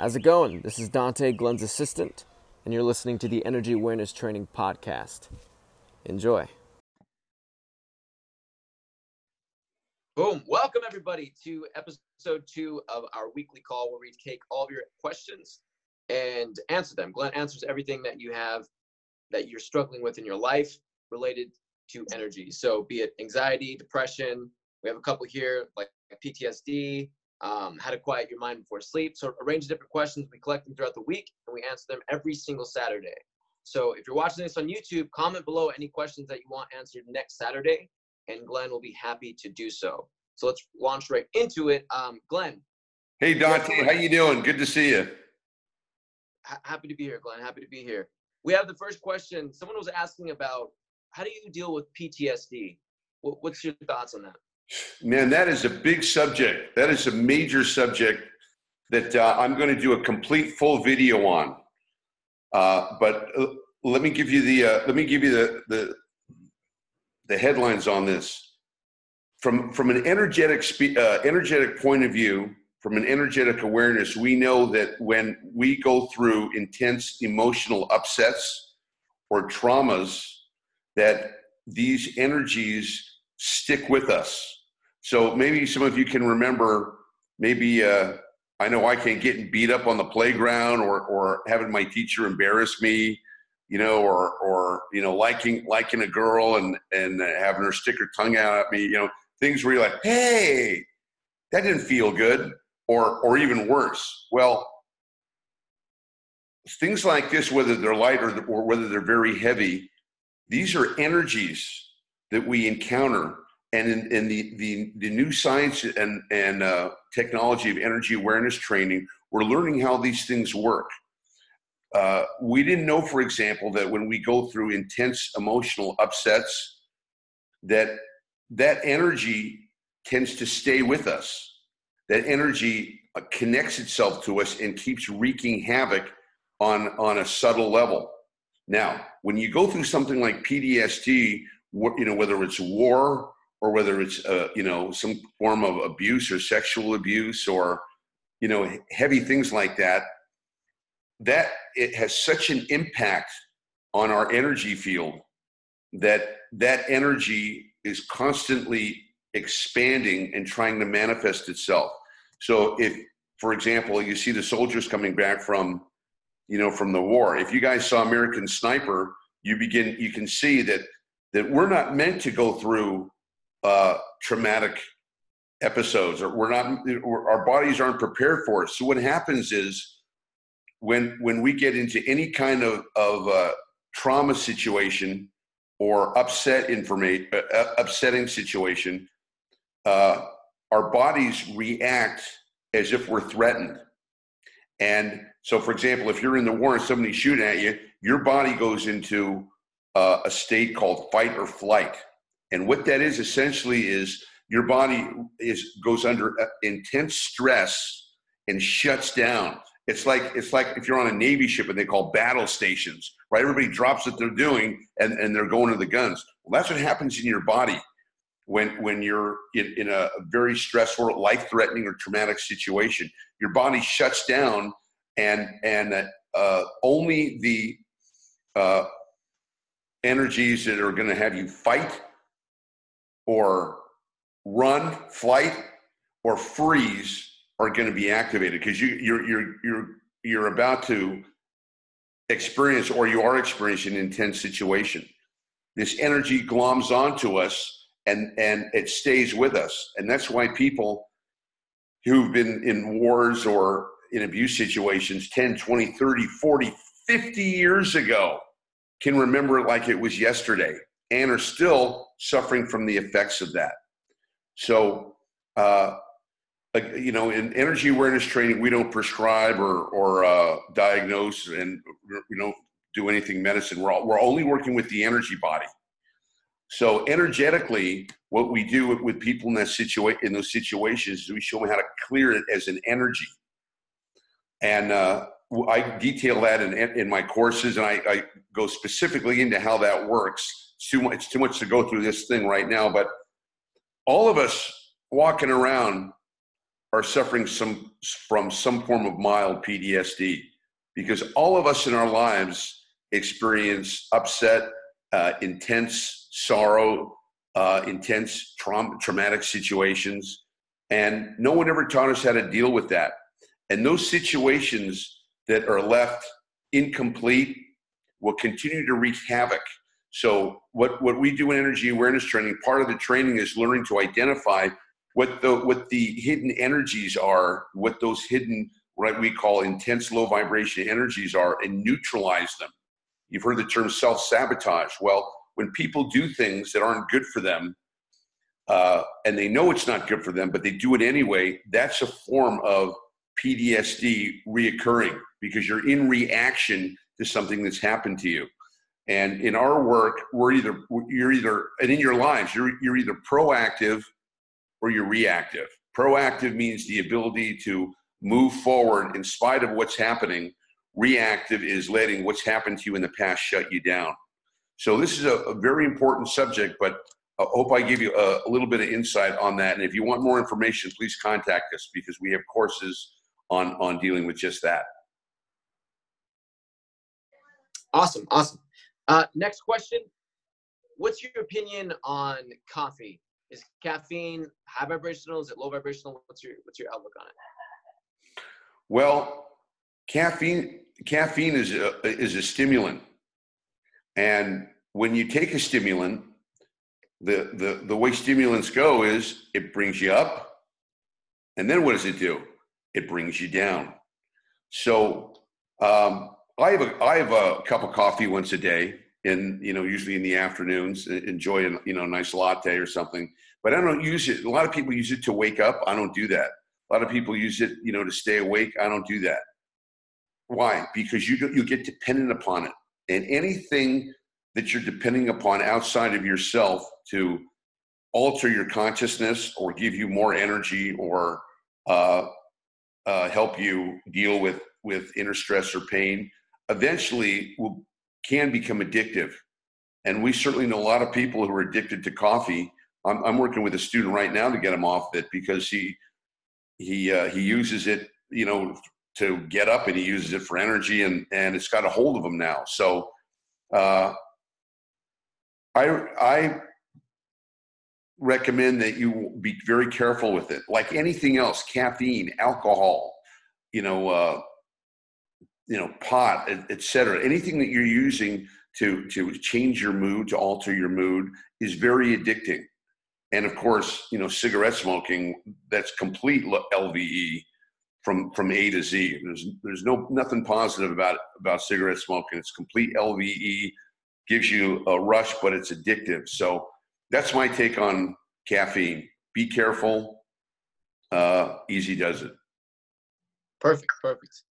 How's it going? This is Dante, Glenn's assistant, and you're listening to the Energy Awareness Training Podcast. Enjoy. Boom. Welcome, everybody, to episode two of our weekly call where we take all of your questions and answer them. Glenn answers everything that you have that you're struggling with in your life related to energy. So, be it anxiety, depression, we have a couple here like PTSD, um, how to quiet your mind before sleep. So, a range of different questions. We collect them throughout the week and we answer them every single Saturday. So, if you're watching this on YouTube, comment below any questions that you want answered next Saturday, and Glenn will be happy to do so. So, let's launch right into it. Um, Glenn. Hey, Dante, how you doing? Good to see you. happy to be here, Glenn. Happy to be here. We have the first question. Someone was asking about how do you deal with PTSD? What's your thoughts on that? Man, that is a big subject. That is a major subject that uh, I'm going to do a complete full video on. Uh, but uh, let me give you the uh, let me give you the, the the headlines on this. From from an energetic uh, energetic point of view, from an energetic awareness, we know that when we go through intense emotional upsets or traumas, that these energies stick with us so maybe some of you can remember, maybe uh, I know I can getting beat up on the playground or or having my teacher embarrass me, you know, or or you know liking liking a girl and and having her stick her tongue out at me, you know, things where you're like, hey, that didn't feel good, or or even worse. Well, things like this, whether they're light or, or whether they're very heavy, these are energies that we encounter and in, in the, the, the new science and, and uh, technology of energy awareness training, we're learning how these things work. Uh, we didn't know, for example, that when we go through intense emotional upsets, that that energy tends to stay with us. That energy uh, connects itself to us and keeps wreaking havoc on, on a subtle level. Now, when you go through something like PTSD, you know, whether it's war or whether it's uh, you know some form of abuse or sexual abuse or you know heavy things like that that it has such an impact on our energy field that that energy is constantly expanding and trying to manifest itself. So if for example you see the soldiers coming back from you know from the war if you guys saw american sniper you begin you can see that that we're not meant to go through uh, traumatic episodes, or we're not, our bodies aren't prepared for it. So what happens is when when we get into any kind of of uh, trauma situation or upset information, uh, uh, upsetting situation, uh, our bodies react as if we're threatened. And so, for example, if you're in the war and somebody's shooting at you, your body goes into uh, a state called fight or flight and what that is essentially is your body is goes under uh, intense stress and shuts down. It's like it's like if you're on a navy ship and they call battle stations, right? Everybody drops what they're doing and, and they're going to the guns. Well, that's what happens in your body when when you're in, in a very stressful, life-threatening, or traumatic situation. Your body shuts down, and and uh, only the uh, energies that are going to have you fight or run, flight, or freeze are going to be activated because you, you're you're you're you're about to experience or you are experiencing an intense situation. This energy gloms onto us and and it stays with us, and that's why people who've been in wars or in abuse situations 10, 20, 30, 40, 50 years ago can remember it like it was yesterday and are still suffering from the effects of that. So, uh, you know, in energy awareness training, we don't prescribe or, or uh, diagnose and we don't do anything medicine. We're, all, we're only working with the energy body. So energetically, what we do with, people in that situa- in those situations is we show them how to clear it as an energy. And uh, I detail that in, in my courses, and I, I go specifically into how that works too much, it's too much to go through this thing right now, but all of us walking around are suffering some from some form of mild PTSD because all of us in our lives experience upset, uh, intense sorrow, uh, intense traum- traumatic situations, and no one ever taught us how to deal with that. And those situations that are left incomplete will continue to wreak havoc. So, what, what we do in energy awareness training, part of the training is learning to identify what the what the hidden energies are, what those hidden what we call intense low vibration energies are, and neutralize them. You've heard the term self sabotage. Well, when people do things that aren't good for them, uh, and they know it's not good for them, but they do it anyway, that's a form of PTSD reoccurring because you're in reaction to something that's happened to you. And in our work, we're either you're either and in your lives, you're you're either proactive or you're reactive. Proactive means the ability to move forward in spite of what's happening. Reactive is letting what's happened to you in the past shut you down. So this is a, a very important subject, but I hope I give you a, a, little bit of insight on that. And if you want more information, please contact us because we have courses on on dealing with just that. Awesome, awesome. Uh, next question: What's your opinion on coffee? Is caffeine high vibrational? Is it low vibrational? What's your what's your outlook on it? Well, caffeine caffeine is a, is a stimulant, and when you take a stimulant, the the the way stimulants go is it brings you up, and then what does it do? It brings you down. So um, I have a I have a cup of coffee once a day, in you know usually in the afternoons enjoy a you know nice latte or something. But i don't use it a lot of people use it to wake up i don't do that. A lot of people use it you know to stay awake i don't do that. Why? Because you you get dependent upon it. And anything that you're depending upon outside of yourself to alter your consciousness or give you more energy or uh, uh, help you deal with with inner stress or pain eventually will can become addictive. And we certainly know a lot of people who are addicted to coffee. I'm, I'm working with a student right now to get him off it because he he uh, he uses it, you know, to get up and he uses it for energy and and it's got a hold of him now. So uh, I I recommend that you be very careful with it. Like anything else, caffeine, alcohol, you know, uh, you know, pot, etc. Anything that you're using to to change your mood, to alter your mood, is very addicting. And of course, you know, cigarette smoking that's complete LVE from from A to Z. There's there's no nothing positive about about cigarette smoking. It's complete LVE, gives you a rush, but it's addictive. So that's my take on caffeine. Be careful. Uh, easy does it. Perfect. Perfect.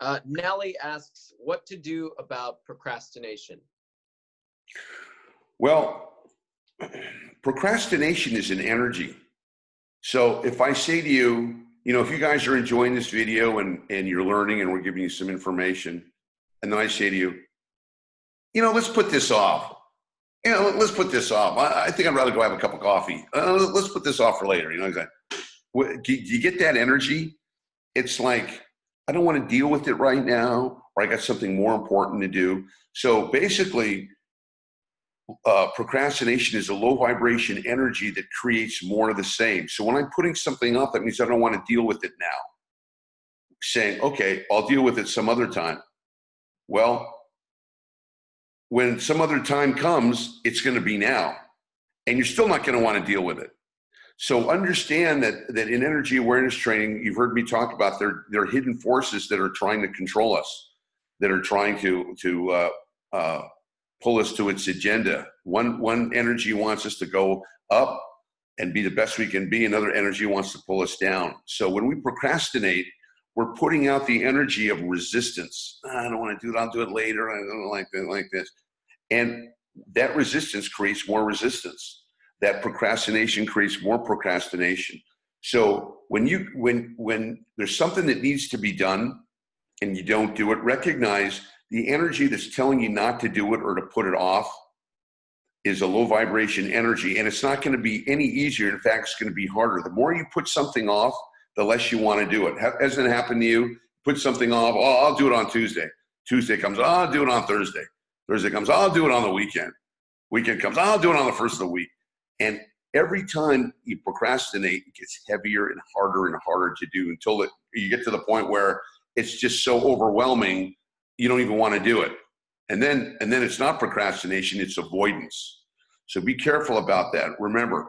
Uh, Nellie asks, what to do about procrastination? Well, procrastination is an energy. So if I say to you, you know, if you guys are enjoying this video and, and you're learning and we're giving you some information, and then I say to you, you know, let's put this off. You know, let's put this off. I, I think I'd rather go have a cup of coffee. Uh, let's put this off for later. You know, do you get that energy? It's like I don't want to deal with it right now, or I got something more important to do. So basically, uh, procrastination is a low vibration energy that creates more of the same. So when I'm putting something off, that means I don't want to deal with it now. Saying, okay, I'll deal with it some other time. Well, when some other time comes, it's going to be now. And you're still not going to want to deal with it. So understand that that in energy awareness training, you've heard me talk about there there are hidden forces that are trying to control us, that are trying to to uh, uh, pull us to its agenda. One one energy wants us to go up and be the best we can be. Another energy wants to pull us down. So when we procrastinate, we're putting out the energy of resistance. Ah, I don't want to do it. I'll do it later. I don't like that, like this, and that resistance creates more resistance that procrastination creates more procrastination. So when you when when there's something that needs to be done and you don't do it, recognize the energy that's telling you not to do it or to put it off is a low vibration energy and it's not going to be any easier in fact it's going to be harder the more you put something off the less you want to do it. Hasn't it happened to you? Put something off. Oh, I'll do it on Tuesday. Tuesday comes. Oh, I'll do it on Thursday. Thursday comes. Oh, I'll do it on the weekend. Weekend comes. Oh, I'll do it on the first of the week. And every time you procrastinate, it gets heavier and harder and harder to do until it, you get to the point where it's just so overwhelming you don't even want to do it. And then and then it's not procrastination, it's avoidance. So be careful about that. Remember,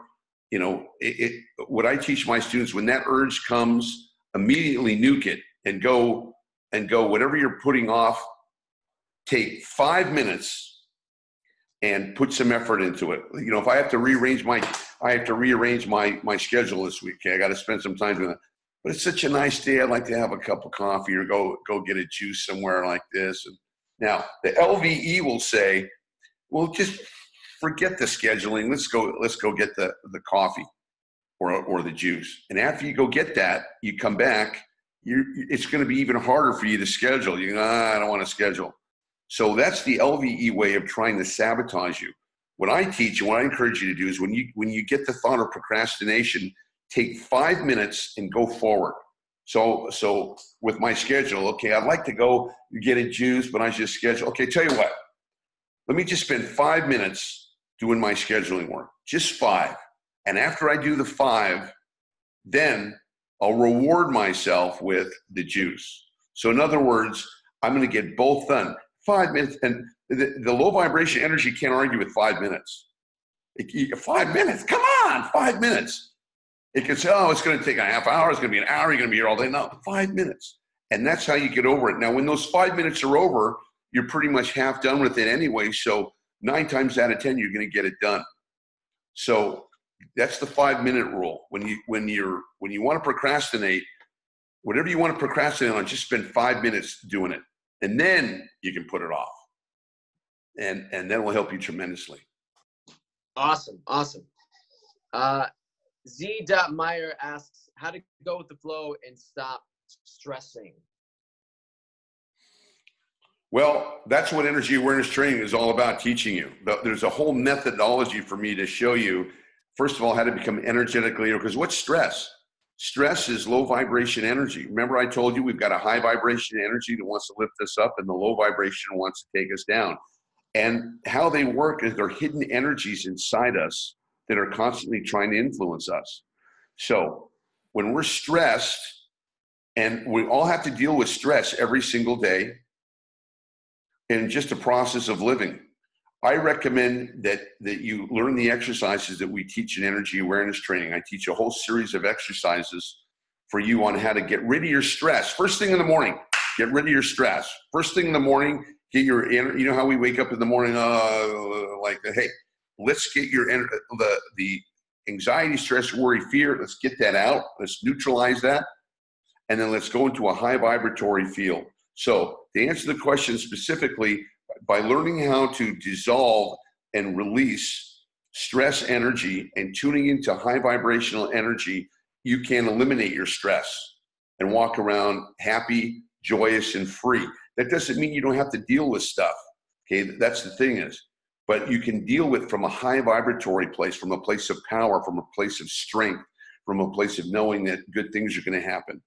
you know, it, it, what I teach my students when that urge comes, immediately nuke it and go and go whatever you're putting off. Take five minutes and put some effort into it. You know, if I have to rearrange my, I have to rearrange my my schedule this week. Okay, I got to spend some time doing it. But it's such a nice day. I'd like to have a cup of coffee or go go get a juice somewhere like this. And now the LVE will say, "Well, just forget the scheduling. Let's go. Let's go get the the coffee or or the juice. And after you go get that, you come back. You it's going to be even harder for you to schedule. You ah, I don't want to schedule. So that's the LVE way of trying to sabotage you. What I teach and what I encourage you to do is when you when you get the thought of procrastination, take five minutes and go forward. So so with my schedule, okay, I'd like to go get a juice, but I just schedule. Okay, tell you what, let me just spend five minutes doing my scheduling work, just five. And after I do the five, then I'll reward myself with the juice. So in other words, I'm going to get both done. Five minutes, and the, the low vibration energy can't argue with five minutes. Five minutes, come on, five minutes. It can say, oh, it's going to take a half hour, it's going to be an hour, you're going to be here all day. No, five minutes. And that's how you get over it. Now, when those five minutes are over, you're pretty much half done with it anyway. So nine times out of 10, you're going to get it done. So that's the five minute rule. When you, when you're, when you want to procrastinate, whatever you want to procrastinate on, just spend five minutes doing it. And then you can put it off. And, and that will help you tremendously. Awesome. Awesome. Uh, Z. Meyer asks how to go with the flow and stop stressing. Well, that's what energy awareness training is all about teaching you. There's a whole methodology for me to show you, first of all, how to become energetically, because what's stress? Stress is low vibration energy. Remember, I told you we've got a high vibration energy that wants to lift us up, and the low vibration wants to take us down. And how they work is they're hidden energies inside us that are constantly trying to influence us. So when we're stressed, and we all have to deal with stress every single day in just a process of living. I recommend that that you learn the exercises that we teach in energy awareness training. I teach a whole series of exercises for you on how to get rid of your stress. First thing in the morning, get rid of your stress. First thing in the morning, get your energy. you know how we wake up in the morning uh like hey, let's get your the the anxiety, stress, worry, fear. Let's get that out. Let's neutralize that, and then let's go into a high vibratory field. So to answer the question specifically, by learning how to dissolve and release stress energy and tuning into high vibrational energy, you can eliminate your stress and walk around happy, joyous, and free. That doesn't mean you don't have to deal with stuff. Okay, that's the thing is but you can deal with from a high vibratory place, from a place of power, from a place of strength, from a place of knowing that good things are going to happen.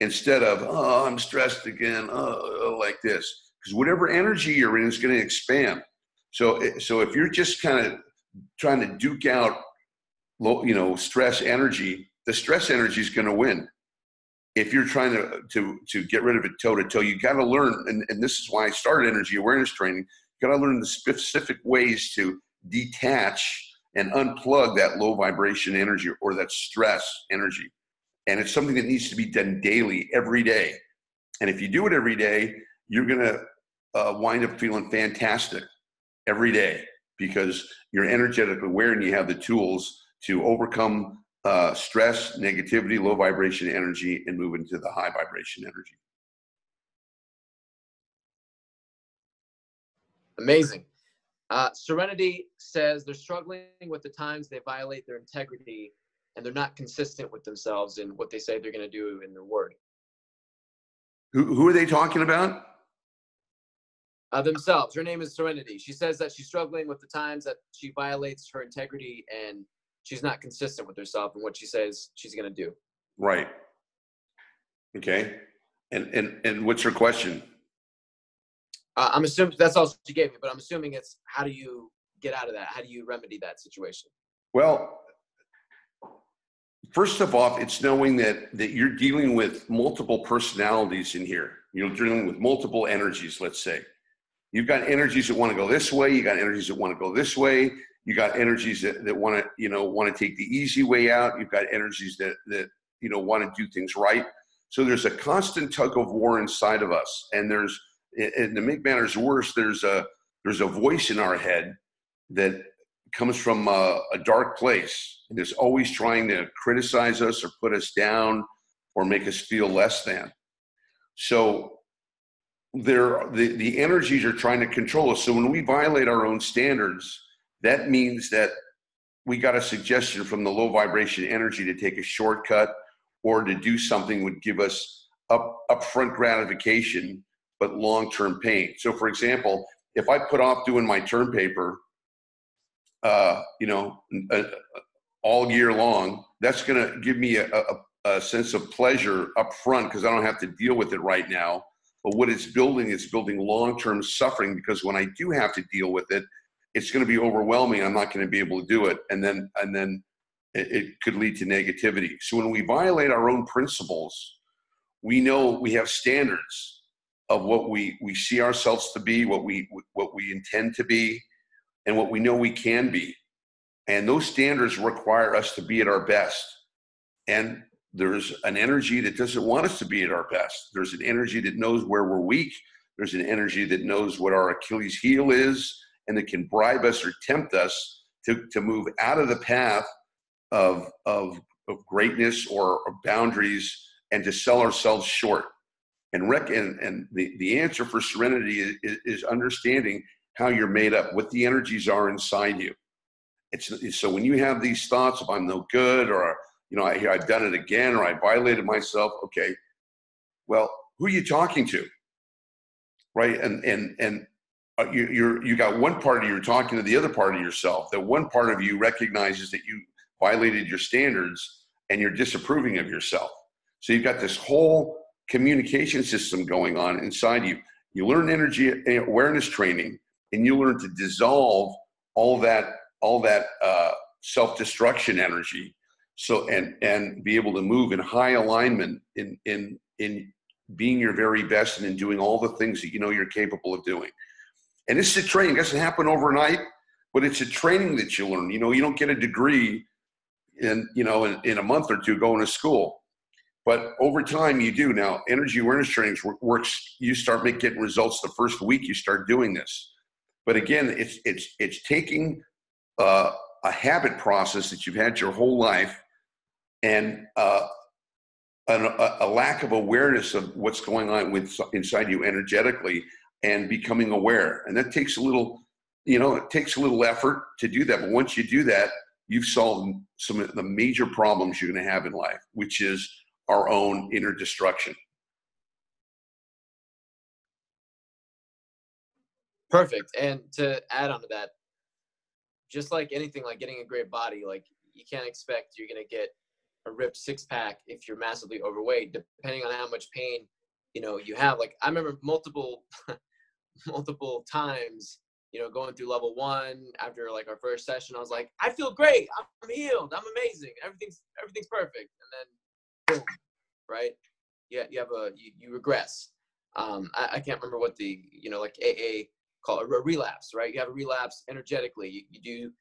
Instead of, oh, I'm stressed again, oh, like this. Because whatever energy you're in is going to expand. So, eh, so if you're just kind of trying to duke out, low, you know, stress energy, the stress energy is going to win. If you're trying to to to get rid of it toe to toe, you got to learn, and, and this is why I started energy awareness training You got to learn the specific ways to detach and unplug that low vibration energy or that stress energy. And it's something that needs to be done daily, every day. And if you do it every day, you're going to uh, wind up feeling fantastic every day because you're energetically aware and you have the tools to overcome uh, stress, negativity, low vibration energy, and move into the high vibration energy. Amazing. Uh, Serenity says they're struggling with the times they violate their integrity and they're not consistent with themselves in what they say they're going to do in their word. Who, who are they talking about? Uh, themselves. Her name is Serenity. She says that she's struggling with the times that she violates her integrity and she's not consistent with herself and what she says she's going to do. Right. Okay. And and and what's your question? Uh, I'm assuming that's all she gave me, but I'm assuming it's how do you get out of that? How do you remedy that situation? Well, first of all, it's knowing that that you're dealing with multiple personalities in here. You're dealing with multiple energies, let's say. You've got energies that want to go this way, you got energies that want to go this way, you got energies that, that want to, you know, want to take the easy way out, you've got energies that that you know want to do things right. So there's a constant tug of war inside of us. And there's and to make matters worse, there's a there's a voice in our head that comes from a, a dark place and is always trying to criticize us or put us down or make us feel less than. So there the, the energies are trying to control us. So when we violate our own standards, that means that we got a suggestion from the low vibration energy to take a shortcut or to do something would give us up upfront gratification but long-term pain. So for example, if I put off doing my term paper, uh, you know, uh, all year long, that's going to give me a, a, a, sense of pleasure up front because I don't have to deal with it right now. But what it's building is building long-term suffering because when I do have to deal with it, it's going to be overwhelming. I'm not going to be able to do it, and then and then it, it could lead to negativity. So when we violate our own principles, we know we have standards of what we we see ourselves to be, what we what we intend to be, and what we know we can be. And those standards require us to be at our best. And there's an energy that doesn't want us to be at our best. There's an energy that knows where we're weak. There's an energy that knows what our Achilles heel is and that can bribe us or tempt us to, to move out of the path of, of, of greatness or, boundaries and to sell ourselves short. And, rec- and, and the, the answer for serenity is, is understanding how you're made up, what the energies are inside you. It's, so when you have these thoughts of I'm no good or you know I, I've done it again or I violated myself, okay, well, who are you talking to, right? And and and uh, you you're you got one part of you talking to the other part of yourself. That one part of you recognizes that you violated your standards and you're disapproving of yourself. So you've got this whole communication system going on inside you. You learn energy awareness training, and you learn to dissolve all that all that uh, self destruction energy. So and and be able to move in high alignment in in in being your very best and in doing all the things that you know you're capable of doing. And this is a training. It doesn't happen overnight, but it's a training that you learn. You know, you don't get a degree in you know in, in a month or two going to school but over time, you do. Now, energy awareness trainings works. You start make, getting results the first week you start doing this. But again, it's it's it's taking uh, a habit process that you've had your whole life, and uh, an, a, a lack of awareness of what's going on with inside you energetically, and becoming aware. And that takes a little, you know, it takes a little effort to do that. But once you do that, you've solved some of the major problems you're going to have in life, which is our own inner destruction. Perfect. And to add on to that, just like anything, like getting a great body, like you can't expect you're gonna get a ripped six pack if you're massively overweight, depending on how much pain you know you have. Like I remember multiple, multiple times, you know, going through level one after like our first session, I was like, I feel great, I'm healed, I'm amazing, everything's everything's perfect, and then boom, right? Yeah, you have a you, you regress. Um, I, I, can't remember what the you know like AA call a relapse, right? You have a relapse energetically. You, you do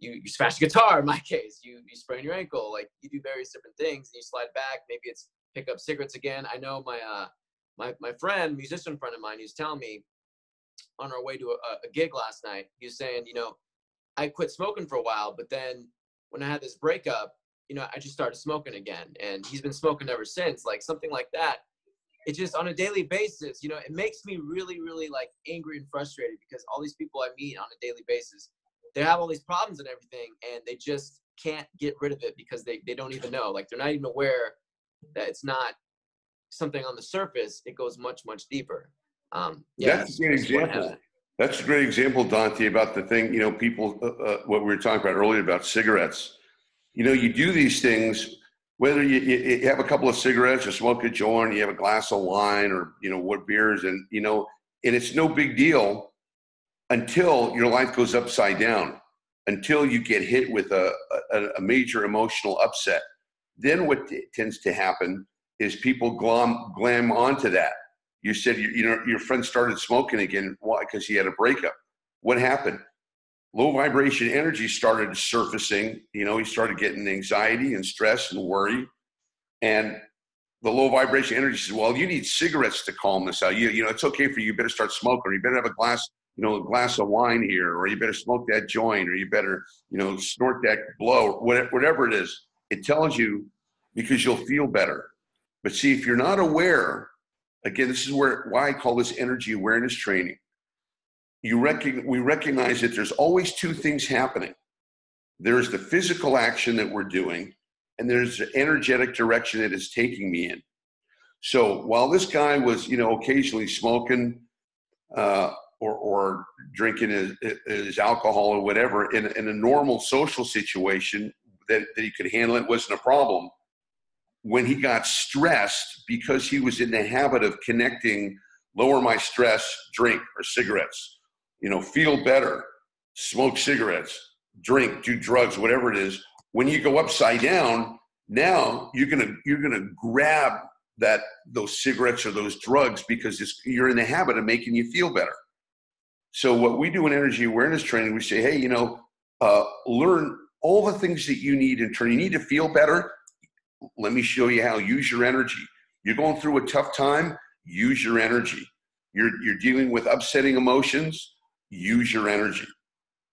you you smash a guitar in my case. You you sprain your ankle. Like you do various different things, and you slide back. Maybe it's pick up cigarettes again. I know my uh my my friend, musician friend of mine, he's telling me on our way to a, a gig last night. He was saying, you know, I quit smoking for a while, but then when I had this breakup, you know, I just started smoking again. And he's been smoking ever since, like something like that. It just on a daily basis, you know, it makes me really, really like angry and frustrated because all these people I meet on a daily basis, they have all these problems and everything, and they just can't get rid of it because they, they don't even know. Like they're not even aware that it's not something on the surface, it goes much, much deeper. Um, yeah, that's a great example. That's a great example, Dante, about the thing, you know, people, uh, uh, what we were talking about earlier about cigarettes you know, you do these things whether you, you, have a couple of cigarettes or smoke a joint, you have a glass of wine or you know what beers, and you know, and it's no big deal until your life goes upside down, until you get hit with a, a, a major emotional upset. Then what t- tends to happen is people glom glam onto that. You said you, you know your friend started smoking again. Why? Because he had a breakup. What happened? low vibration energy started surfacing. You know, he started getting anxiety and stress and worry. And the low vibration energy says, well, you need cigarettes to calm this out. You, you know, it's okay for you. You better start smoking, you better have a glass, you know, a glass of wine here, or you better smoke that joint, or you better, you know, snort that blow, whatever, it is. It tells you because you'll feel better. But see, if you're not aware, again, this is where why I call this energy awareness training you recognize, we recognize that there's always two things happening. There's the physical action that we're doing, and there's the energetic direction that is taking me in. So while this guy was, you know, occasionally smoking uh, or, or drinking his, his, alcohol or whatever in, in a normal social situation that, that he could handle, it wasn't a problem. When he got stressed because he was in the habit of connecting lower my stress, drink or cigarettes you know, feel better, smoke cigarettes, drink, do drugs, whatever it is. When you go upside down, now you're gonna you're gonna grab that those cigarettes or those drugs because you're in the habit of making you feel better. So what we do in energy awareness training, we say, hey, you know, uh, learn all the things that you need in turn. You need to feel better. Let me show you how. Use your energy. You're going through a tough time. Use your energy. You're you're dealing with upsetting emotions use your energy.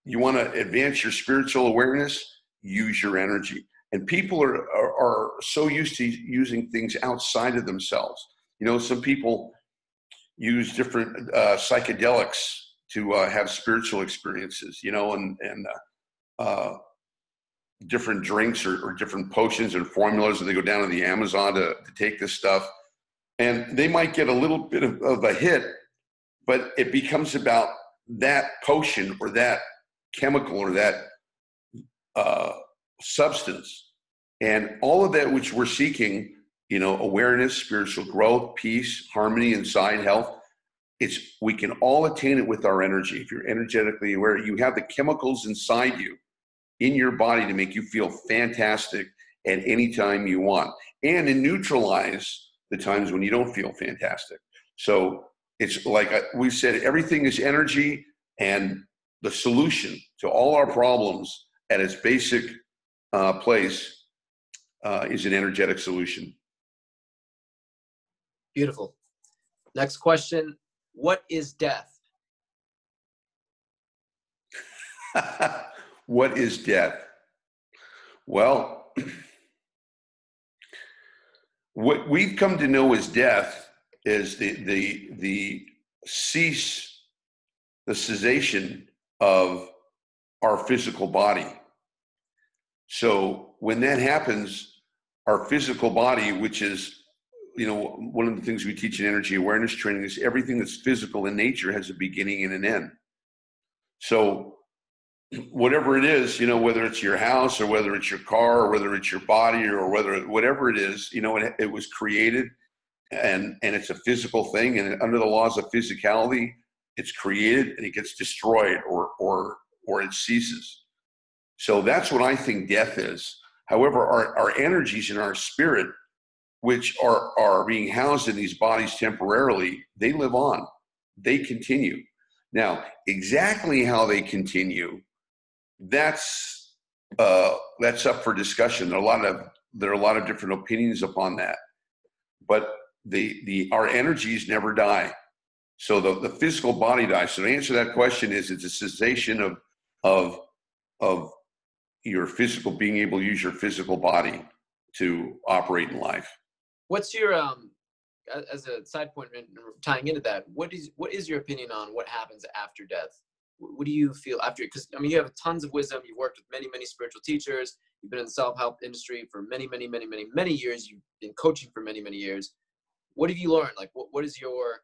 You want to advance your spiritual awareness, use your energy. And people are, are, are, so used to using things outside of themselves. You know, some people use different uh, psychedelics to uh, have spiritual experiences, you know, and, and uh, uh different drinks or, or, different potions and formulas, and they go down to the Amazon to, to take this stuff. And they might get a little bit of, of a hit, but it becomes about that potion or that chemical or that uh, substance and all of that which we're seeking you know awareness spiritual growth peace harmony inside health it's we can all attain it with our energy if you're energetically aware you have the chemicals inside you in your body to make you feel fantastic at any time you want and to neutralize the times when you don't feel fantastic so it's like we said, everything is energy, and the solution to all our problems at its basic uh, place uh, is an energetic solution. Beautiful. Next question What is death? what is death? Well, what we've come to know as death is the the the cease the cessation of our physical body. So when that happens, our physical body, which is you know one of the things we teach in energy awareness training is everything that's physical in nature has a beginning and an end. So whatever it is, you know, whether it's your house or whether it's your car or whether it's your body or whether whatever it is, you know, it, it was created and and it's a physical thing and under the laws of physicality it's created and it gets destroyed or or or it ceases so that's what i think death is however our, our energies and our spirit which are are being housed in these bodies temporarily they live on they continue now exactly how they continue that's uh that's up for discussion there are a lot of there are a lot of different opinions upon that but the the our energies never die. So the, the physical body dies. So to answer to that question is it's a cessation of of of your physical being able to use your physical body to operate in life. What's your um as a side point tying into that, what is what is your opinion on what happens after death? What do you feel after? Because I mean, you have tons of wisdom. You've worked with many, many spiritual teachers. You've been in the self help industry for many, many, many, many, many years. You've been coaching for many, many years what have you learned? Like, what, what is your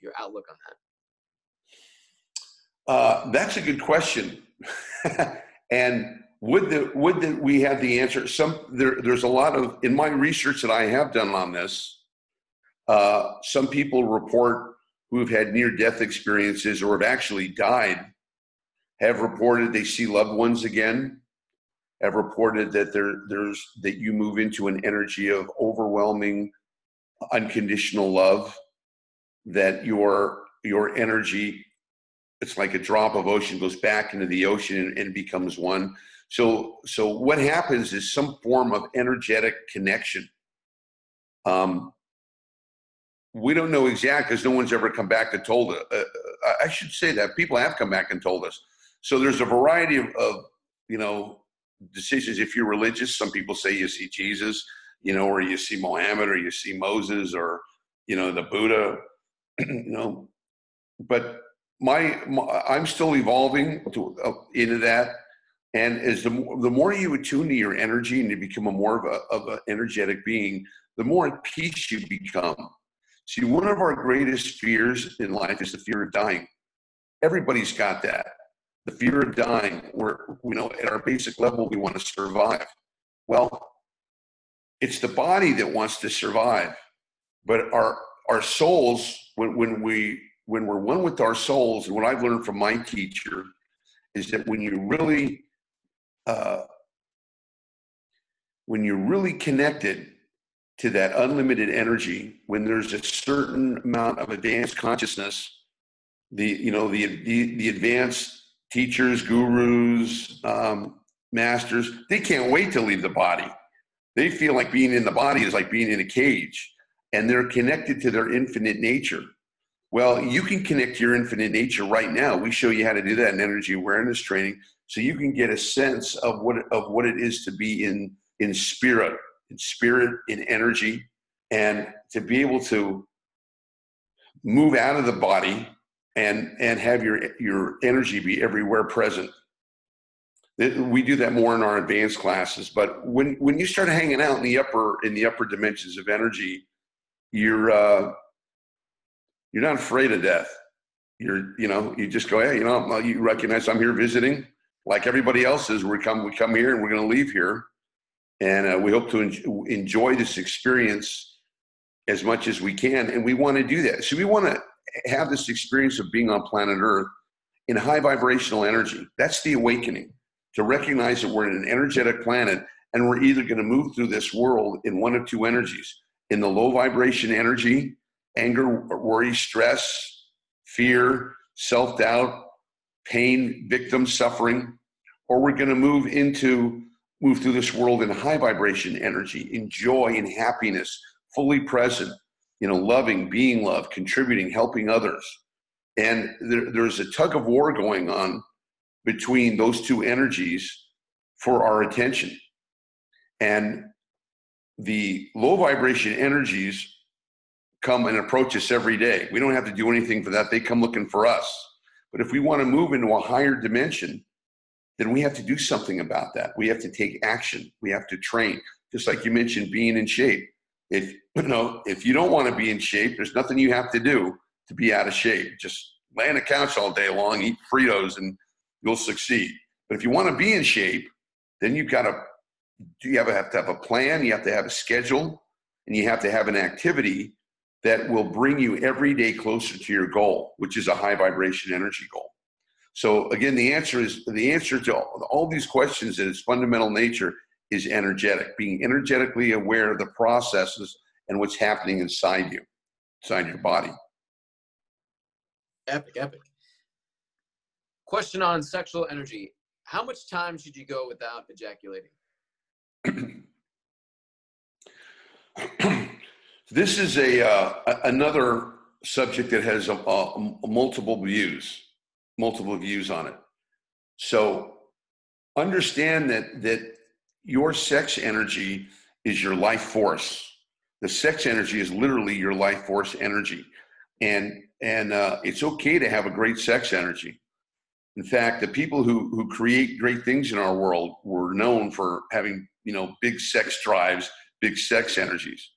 your outlook on that? Uh, that's a good question, and would that would that we had the answer? Some there, there's a lot of in my research that I have done on this. Uh, some people report who have had near death experiences or have actually died have reported they see loved ones again. Have reported that there there's that you move into an energy of overwhelming unconditional love. That your your energy it's like a drop of ocean goes back into the ocean and, and becomes one so, so what happens is some form of energetic connection. Um, we don't know exactly because no one's ever come back and told us. Uh, uh, I should say that people have come back and told us. So there's a variety of, of, you know, decisions. If you're religious, some people say you see Jesus, you know, or you see Mohammed, or you see Moses, or you know, the Buddha, you know. But my, my I'm still evolving to, uh, into that and as the more, the more you attune to your energy and you become a more of a of an energetic being, the more at peace you become. See, one of our greatest fears in life is the fear of dying. Everybody's got that. The fear of dying, where you know, at our basic level, we want to survive. Well, it's the body that wants to survive, but our our souls, when when we when we're one with our souls, and what I've learned from my teacher is that when you really uh, when you're really connected to that unlimited energy, when there's a certain amount of advanced consciousness, the you know the the, the advanced teachers, gurus, um, masters, they can't wait to leave the body. They feel like being in the body is like being in a cage, and they're connected to their infinite nature. Well, you can connect your infinite nature right now. We show you how to do that in energy awareness training so you can get a sense of what of what it is to be in in spirit in spirit in energy and to be able to move out of the body and and have your your energy be everywhere present we do that more in our advanced classes but when when you start hanging out in the upper in the upper dimensions of energy you're uh you're not afraid of death you're you know you just go hey you know you recognize i'm here visiting like everybody else is, we come we come here and we're going to leave here, and uh, we hope to en- enjoy this experience as much as we can, and we want to do that. So we want to have this experience of being on planet Earth in high vibrational energy. That's the awakening to recognize that we're in an energetic planet, and we're either going to move through this world in one of two energies: in the low vibration energy, anger, worry, stress, fear, self doubt pain, victim suffering, or we're going to move into move through this world in high vibration energy, in joy and happiness, fully present, you know, loving, being loved, contributing, helping others. And there, there's a tug of war going on between those two energies for our attention. And the low vibration energies come and approach us every day. We don't have to do anything for that. They come looking for us. But if we want to move into a higher dimension, then we have to do something about that. We have to take action. We have to train. Just like you mentioned, being in shape. If you know, if you don't want to be in shape, there's nothing you have to do to be out of shape. Just lay on the couch all day long, eat Fritos, and you'll succeed. But if you want to be in shape, then you've got to you have to have a plan, you have to have a schedule, and you have to have an activity that will bring you every day closer to your goal, which is a high vibration energy goal. So again, the answer is the answer to all, all these questions in its fundamental nature is energetic, being energetically aware of the processes and what's happening inside you, inside your body. Epic, epic. Question on sexual energy. How much time should you go without ejaculating? This is a uh, another subject that has a, a, a multiple views, multiple views on it. So understand that that your sex energy is your life force. The sex energy is literally your life force energy, and and uh, it's okay to have a great sex energy. In fact, the people who who create great things in our world were known for having you know big sex drives, big sex energies.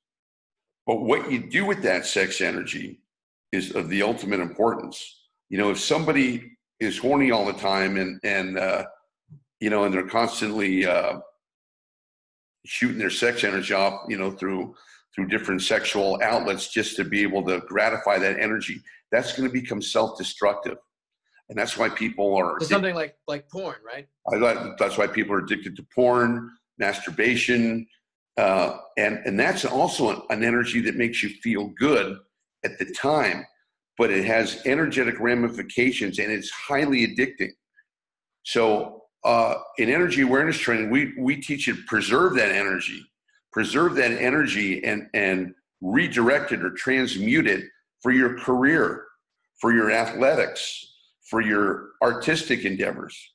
But what you do with that sex energy is of the ultimate importance. You know, if somebody is horny all the time and and uh, you know, and they're constantly uh, shooting their sex energy off, you know, through through different sexual outlets just to be able to gratify that energy. That's going to become self-destructive, and that's why people are so something like like porn, right? I, that's why people are addicted to porn, masturbation, uh, and and that's also an, energy that makes you feel good at the time, but it has energetic ramifications and it's highly addicting. So uh, in energy awareness training, we we teach you to preserve that energy, preserve that energy, and and redirect it or transmute it for your career, for your athletics, for your artistic endeavors.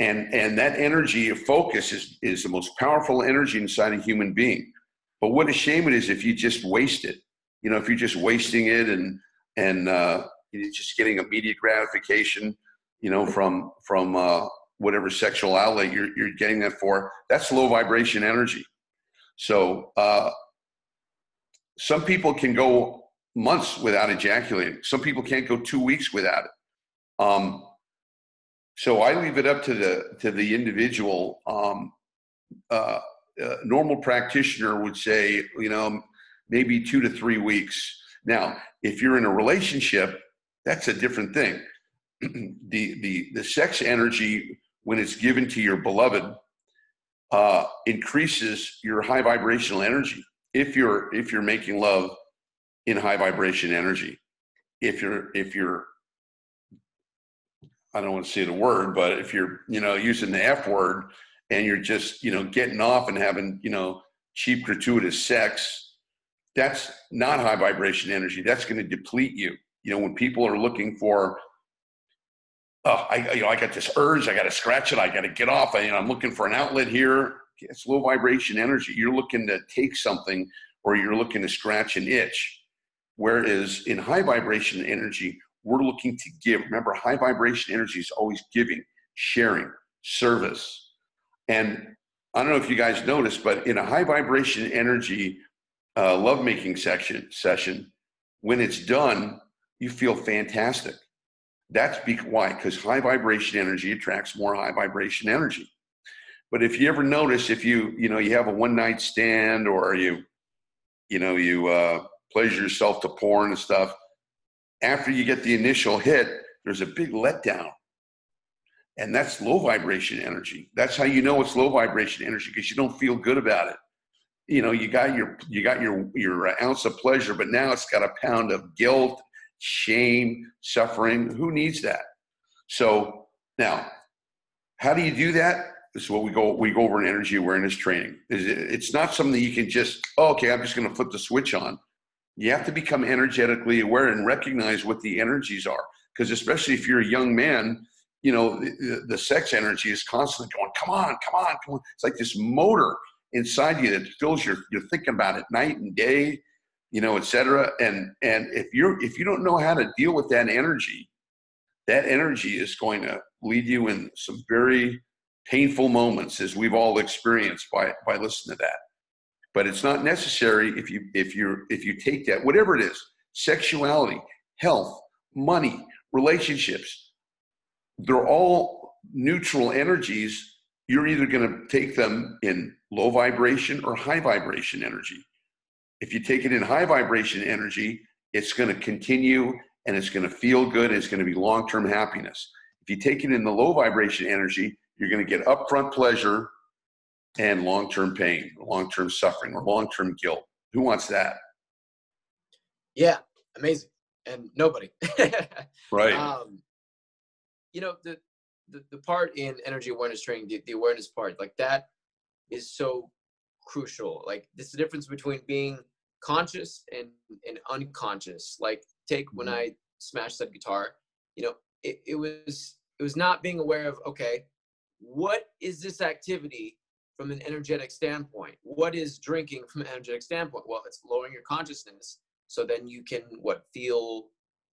And and that energy of focus is is the most powerful energy inside a human being. But what a shame it is if you just waste it. You know, if you're just wasting it and and uh, you're just getting immediate gratification, you know, from from uh, whatever sexual outlet you're, you're getting that for, that's low vibration energy. So uh, some people can go months without ejaculating. Some people can't go two weeks without it. Um, so I leave it up to the to the individual. Um, uh, uh, normal practitioner would say, you know, maybe two to three weeks. Now, if you're in a relationship, that's a different thing. the the the sex energy when it's given to your beloved uh, increases your high vibrational energy if you're if you're making love in high vibration energy if you're if you're i don't want to say the word but if you're you know using the f word and you're just you know getting off and having you know cheap gratuitous sex that's not high vibration energy that's going to deplete you you know when people are looking for oh, I, you know, I got this urge. I got to scratch it. I got to get off. I, you know, I'm looking for an outlet here. It's low vibration energy. You're looking to take something or you're looking to scratch an itch. Whereas in high vibration energy, we're looking to give. Remember, high vibration energy is always giving, sharing, service. And I don't know if you guys noticed, but in a high vibration energy uh, lovemaking section session, when it's done, you feel fantastic. That's be- why, because high vibration energy attracts more high vibration energy. But if you ever notice, if you you know you have a one night stand or you you know you uh, pleasure yourself to porn and stuff, after you get the initial hit, there's a big letdown, and that's low vibration energy. That's how you know it's low vibration energy because you don't feel good about it. You know, you got your you got your your uh, ounce of pleasure, but now it's got a pound of guilt shame, suffering. Who needs that? So now, how do you do that? This is what we go we go over in energy awareness training. It's not something you can just oh, okay. I'm just going to flip the switch on. You have to become energetically aware and recognize what the energies are. Because especially if you're a young man, you know the, the sex energy is constantly going. Come on, come on, come on. It's like this motor inside you that fills your. You're thinking about it night and day you know, et cetera. And and if you're if you don't know how to deal with that energy, that energy is going to lead you in some very painful moments, as we've all experienced by by listening to that. But it's not necessary if you if you if you take that whatever it is, sexuality, health, money, relationships, they're all neutral energies. You're either going to take them in low vibration or high vibration energy if you take it in high vibration energy, it's going to continue and it's going to feel good. it's going to be long term happiness. If you take it in the low vibration energy, you're going to get upfront pleasure and long term pain, long term suffering, or long term guilt. Who wants that? Yeah, amazing. And nobody. right. Um, you know, the, the, the part in energy awareness training, the, the awareness part, like that is so crucial. Like this is the difference between being conscious and, and unconscious. Like take when mm-hmm. I smashed that guitar, you know, it, it was it was not being aware of, okay, what is this activity from an energetic standpoint? What is drinking from an energetic standpoint? Well, it's lowering your consciousness. So then you can what feel,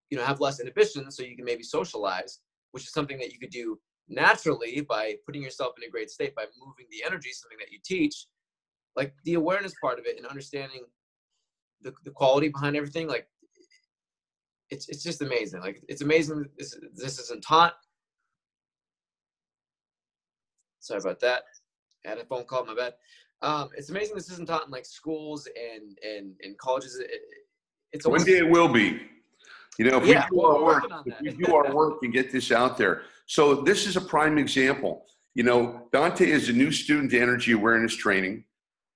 you know, have less inhibition so you can maybe socialize, which is something that you could do naturally by putting yourself in a great state by moving the energy, something that you teach like the awareness part of it and understanding the, the quality behind everything like it's it's just amazing like it's amazing this, this isn't taught Sorry about that. I had a phone call. My bad. Um, it's amazing this isn't taught in like schools and and, and colleges. It, it's one day it will be. You know, if yeah, we do our work, if we do our work and get this out there. So this is a prime example. You know, Dante is a new student to energy awareness training,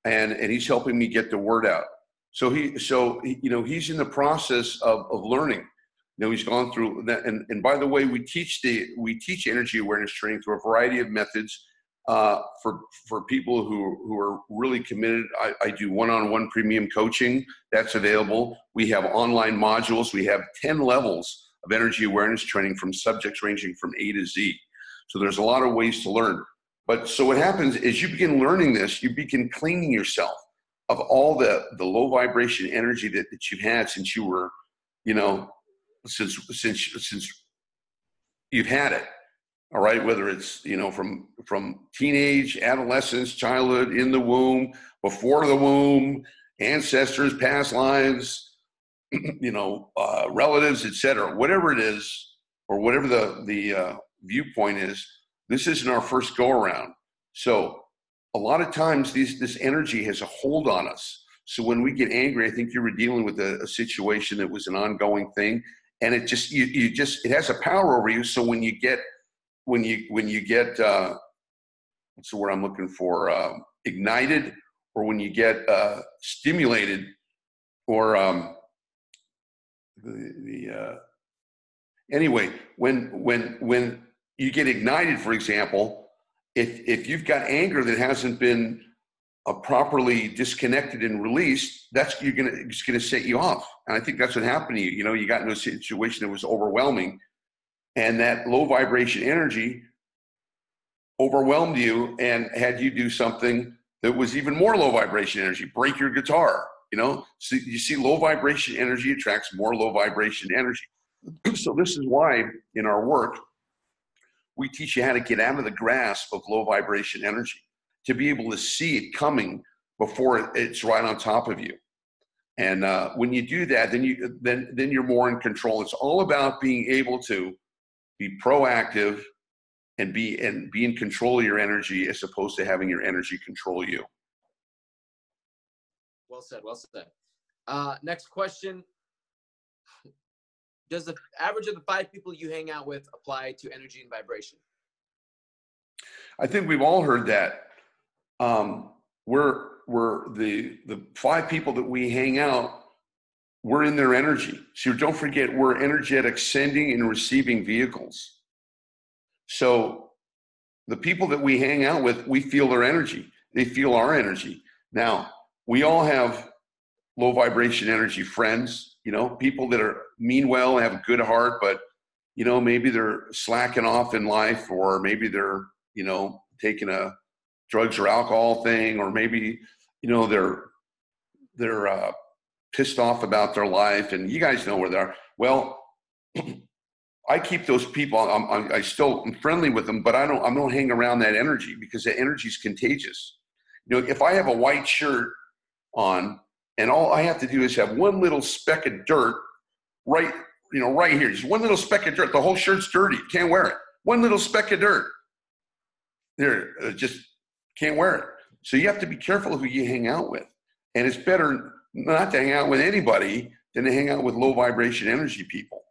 and and he's helping me get the word out. So he, so he, you know, he's in the process of of learning. You know, he's gone through that. And and by the way, we teach the we teach energy awareness training through a variety of methods. Uh, for for people who who are really committed, I, I do one-on-one premium coaching that's available. We have online modules. We have ten levels of energy awareness training from subjects ranging from A to Z. So there's a lot of ways to learn. But so what happens is you begin learning this, you begin cleaning yourself of all the the low vibration energy that, that you've had since you were, you know, since since since you've had it all right whether it's you know from from teenage adolescence childhood in the womb before the womb ancestors past lives you know uh, relatives etc whatever it is or whatever the the uh, viewpoint is this isn't our first go around so a lot of times these this energy has a hold on us. So when we get angry i think you were dealing with a, a situation that was an ongoing thing and it just you, you just it has a power over you. So when you get when you when you get uh, what's the word I'm looking for uh, ignited or when you get uh, stimulated or um, the, the uh, anyway when when when you get ignited for example if if you've got anger that hasn't been uh, properly disconnected and released that's you're gonna it's gonna set you off. And i think that's what happened to you. You know you got into a situation that was overwhelming and that low vibration energy overwhelmed you and had you do something that was even more low vibration energy. Break your guitar you know? So you see low vibration energy attracts more low vibration energy. So this is why in our work we teach you how to get out of the grasp of low vibration energy to be able to see it coming before it's right on top of you. And uh, when you do that then you then then you're more in control. It's all about being able to be proactive and be and be in control of your energy as opposed to having your energy control you. Well said well said. Uh, next question. Does the average of the five people you hang out with apply to energy and vibration? I think we've all heard that. Um, we're we're the the five people that we hang out we're in their energy. So don't forget, we're energetic sending and receiving vehicles. So the people that we hang out with, we feel their energy. They feel our energy. Now, we all have low vibration energy friends, you know, people that are mean well, have a good heart, but you know, maybe they're slacking off in life, or maybe they're, you know, taking a drugs or alcohol thing, or maybe, you know, they're they're uh, pissed off about their life, and you guys know where they are. Well, I keep those people. I'm, I'm, I still am friendly with them, but I don't. I don't hang around that energy because that energy is contagious. You know, if I have a white shirt on, and all I have to do is have one little speck of dirt, right, you know, right here, just one little speck of dirt. The whole shirt's dirty. Can't wear it. One little speck of dirt. There, uh, just can't wear it. So you have to be careful who you hang out with, and it's better not to hang out with anybody than to hang out with low vibration energy people.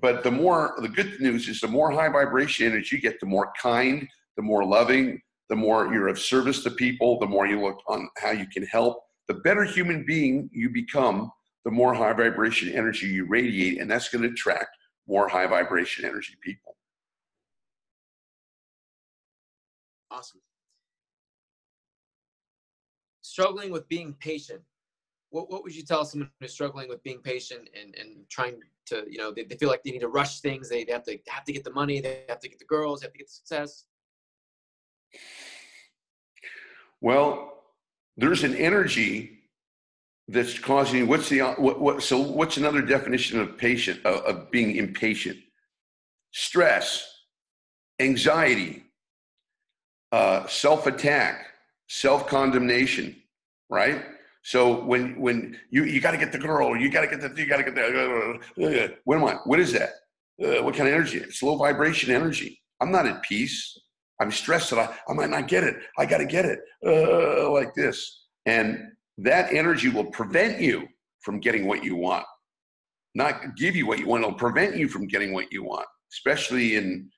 But the more, the good news is the more high vibration energy you get, the more kind, the more loving, the more you're of service to people, the more you look on how you can help, the better human being you become, the more high vibration energy you radiate, and that's going to attract more high vibration energy people. Awesome. Struggling with being patient what, what would you tell someone who's struggling with being patient and, and trying to, you know, they, they feel like they need to rush things. They, they have to have to get the money. They have to get the girls. They have to get the success. Well, there's an energy that's causing. What's the what? what so what's another definition of patient of, of being impatient? Stress, anxiety, uh, self attack, self condemnation. Right so when when you you got to get the girl, you got to get the you got to get the. What am I? What is that? Uh, what kind of energy? It's low vibration energy. I'm not at peace. I'm stressed that I, I might not get it. I got to get it uh, like this. And that energy will prevent you from getting what you want, not give you what you want. It'll prevent you from getting what you want, especially in,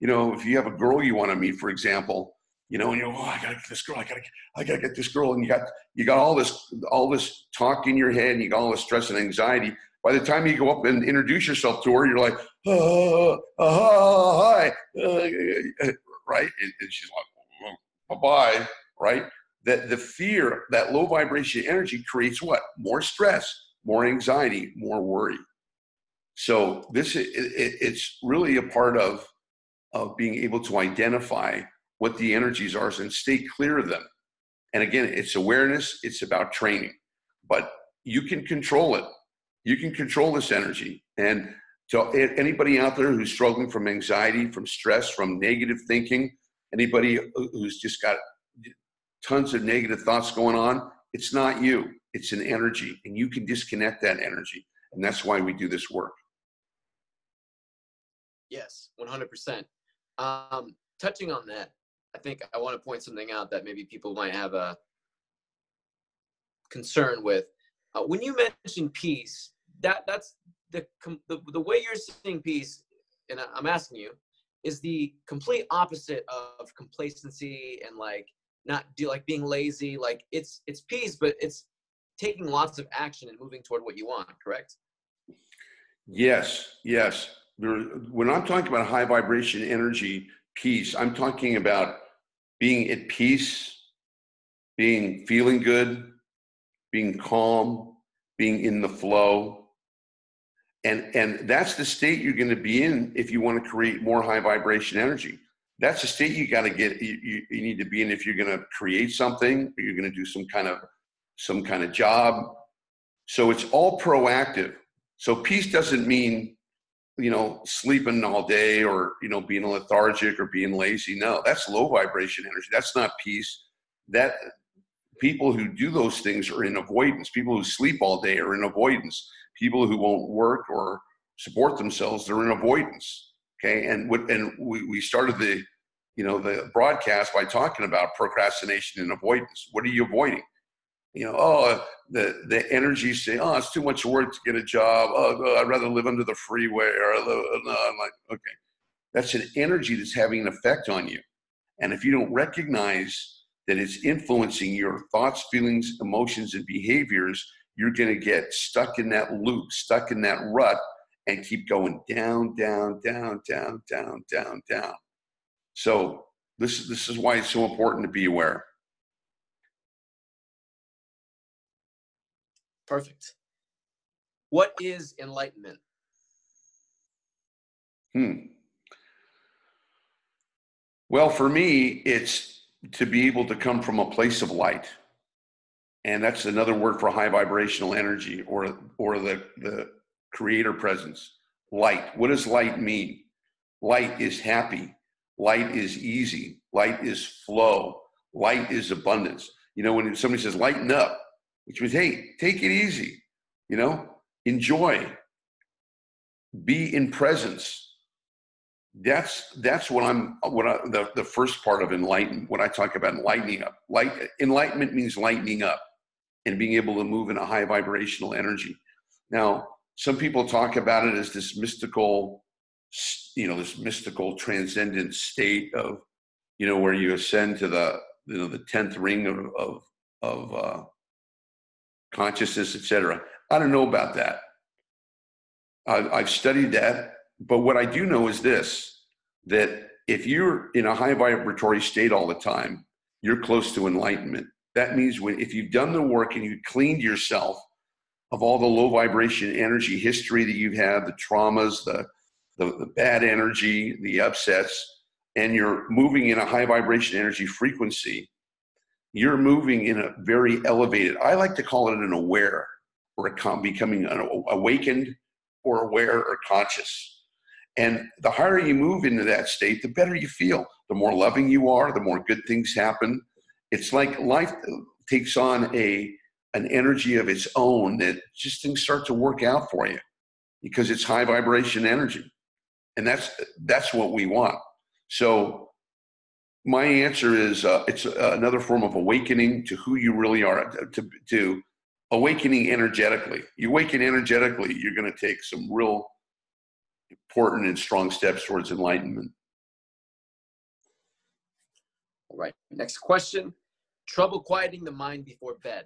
you know, if you have a girl you want to meet, for example, you know, and you're, oh, I gotta get this girl, I gotta, I gotta get this girl, and you got, you got all this, all this talk in your head, and you got all this stress and anxiety. By the time you go up and introduce yourself to her, you're like, oh, oh hi, uh, right? And, and she's like, bye bye, right? That the fear, that low vibration energy creates what? More stress, more anxiety, more worry. So this it, it, it's really a part of of being able to identify what the energies are and stay clear of them. And again, it's awareness. It's about training, but you can control it. You can control this energy. And to anybody out there who's struggling from anxiety, from stress, from negative thinking, anybody who's just got tons of negative thoughts going on, it's not you. It's an energy, and you can disconnect that energy. And that's why we do this work. Yes, 100%. Um, touching on that, I think I want to point something out that maybe people might have a concern with. Uh, when you mention peace, that that's the, the the way you're seeing peace, and I'm asking you, is the complete opposite of complacency and like not do like being lazy. Like it's it's peace, but it's taking lots of action and moving toward what you want. Correct? Yes, yes. When I'm talking about high vibration energy peace, I'm talking about being at peace, being feeling good, being calm, being in the flow, and and that's the state you're going to be in if you want to create more high vibration energy. That's the state you got to get you, you, need to be in if you're going to create something or you're going to do some kind of some kind of job. So it's all proactive. So peace doesn't mean you know sleeping all day or you know being lethargic or being lazy no that's low vibration energy that's not peace that people who do those things are in avoidance people who sleep all day are in avoidance people who won't work or support themselves, they're in avoidance. Okay. And what, and we, we started the, you know, the broadcast by talking about procrastination and avoidance. What are you avoiding? You know, oh, uh, the, the energy say, oh, it's too much work to get a job. Oh, oh I'd rather live under the freeway. Or, no, I'm like, okay. That's an energy that's having an effect on you. And if you don't recognize that it's influencing your thoughts, feelings, emotions, and behaviors, you're going to get stuck in that loop, stuck in that rut, and keep going down, down, down, down, down, down, down. So this this is why it's so important to be aware. Perfect. What is enlightenment? Hmm. Well, for me, it's to be able to come from a place of light. And that's another word for high vibrational energy or or the the creator presence. Light. What does light mean? Light is happy. Light is easy. Light is flow. Light is abundance. You know when somebody says lighten up which means hey take it easy you know enjoy be in presence that's that's what i'm what i the, the first part of enlighten when i talk about enlightening up light enlightenment means lightening up and being able to move in a high vibrational energy. Now, some people talk about it as this mystical, you know, this mystical transcendent state of, you know, where you ascend to the, you know, the tenth ring of of, of uh, consciousness, etc. I don't know about that. I've, studied that, but what I do know is this: that if you're in a high vibratory state all the time, you're close to enlightenment that means when if you've done the work and you've cleaned yourself of all the low vibration energy history that you've had, the traumas, the, the, the bad energy, the upsets, and you're moving in a high vibration energy frequency, you're moving in a very elevated, I like to call it an aware or a, becoming awakened or aware or conscious. And the higher you move into that state, the better you feel. The more loving you are, the more good things happen, it's like life takes on a an energy of its own that just things start to work out for you because it's high vibration energy and that's that's what we want so my answer is uh, it's another form of awakening to who you really are, to, to awakening energetically. You awaken energetically, you're going to take some real important and strong steps towards enlightenment. All right. Next question. Trouble quieting the mind before bed.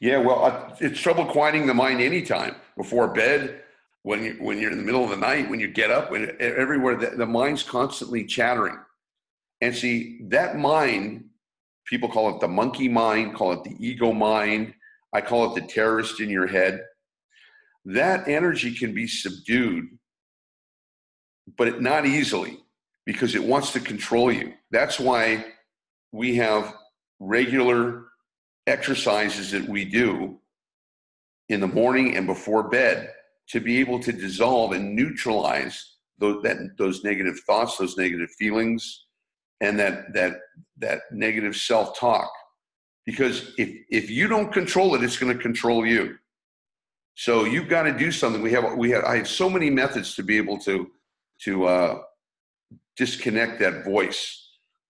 Yeah, well, it's trouble quieting the mind anytime before bed, when you when you're in the middle of the night, when you get up, when everywhere the, the mind's constantly chattering. And see that mind, people call it the monkey mind, call it the ego mind. I call it the terrorist in your head. That energy can be subdued, but not easily because it wants to control you. That's why we have regular exercises that we do in the morning and before bed to be able to dissolve and neutralize those, that, those negative thoughts, those negative feelings, and that, that, that negative self talk. Because if, if you don't control it, it's going to control you. So you've got to do something. We have, we have, I have so many methods to be able to, to uh, disconnect that voice.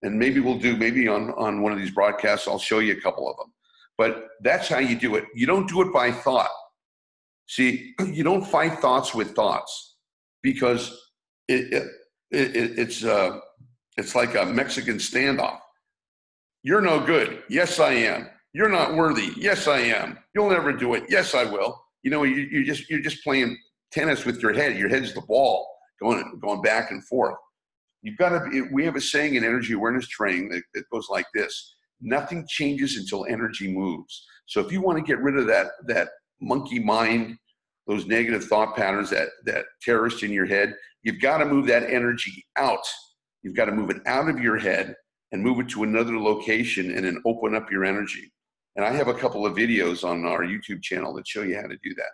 And maybe we'll do, maybe on, on one of these broadcasts, I'll show you a couple of them. But that's how you do it. You don't do it by thought. See, you don't fight thoughts with thoughts because it, it, it it's uh, it's like a Mexican standoff. You're no good. Yes, I am. You're not worthy. Yes, I am. You'll never do it. Yes, I will. You know, you, you just you're just playing tennis with your head. Your head's the ball, going going back and forth. You've got to. Be, we have a saying in energy awareness training that, that goes like this: Nothing changes until energy moves. So if you want to get rid of that that monkey mind, those negative thought patterns, that that terrorist in your head, you've got to move that energy out. You've got to move it out of your head and move it to another location and then open up your energy. And I have a couple of videos on our YouTube channel that show you how to do that.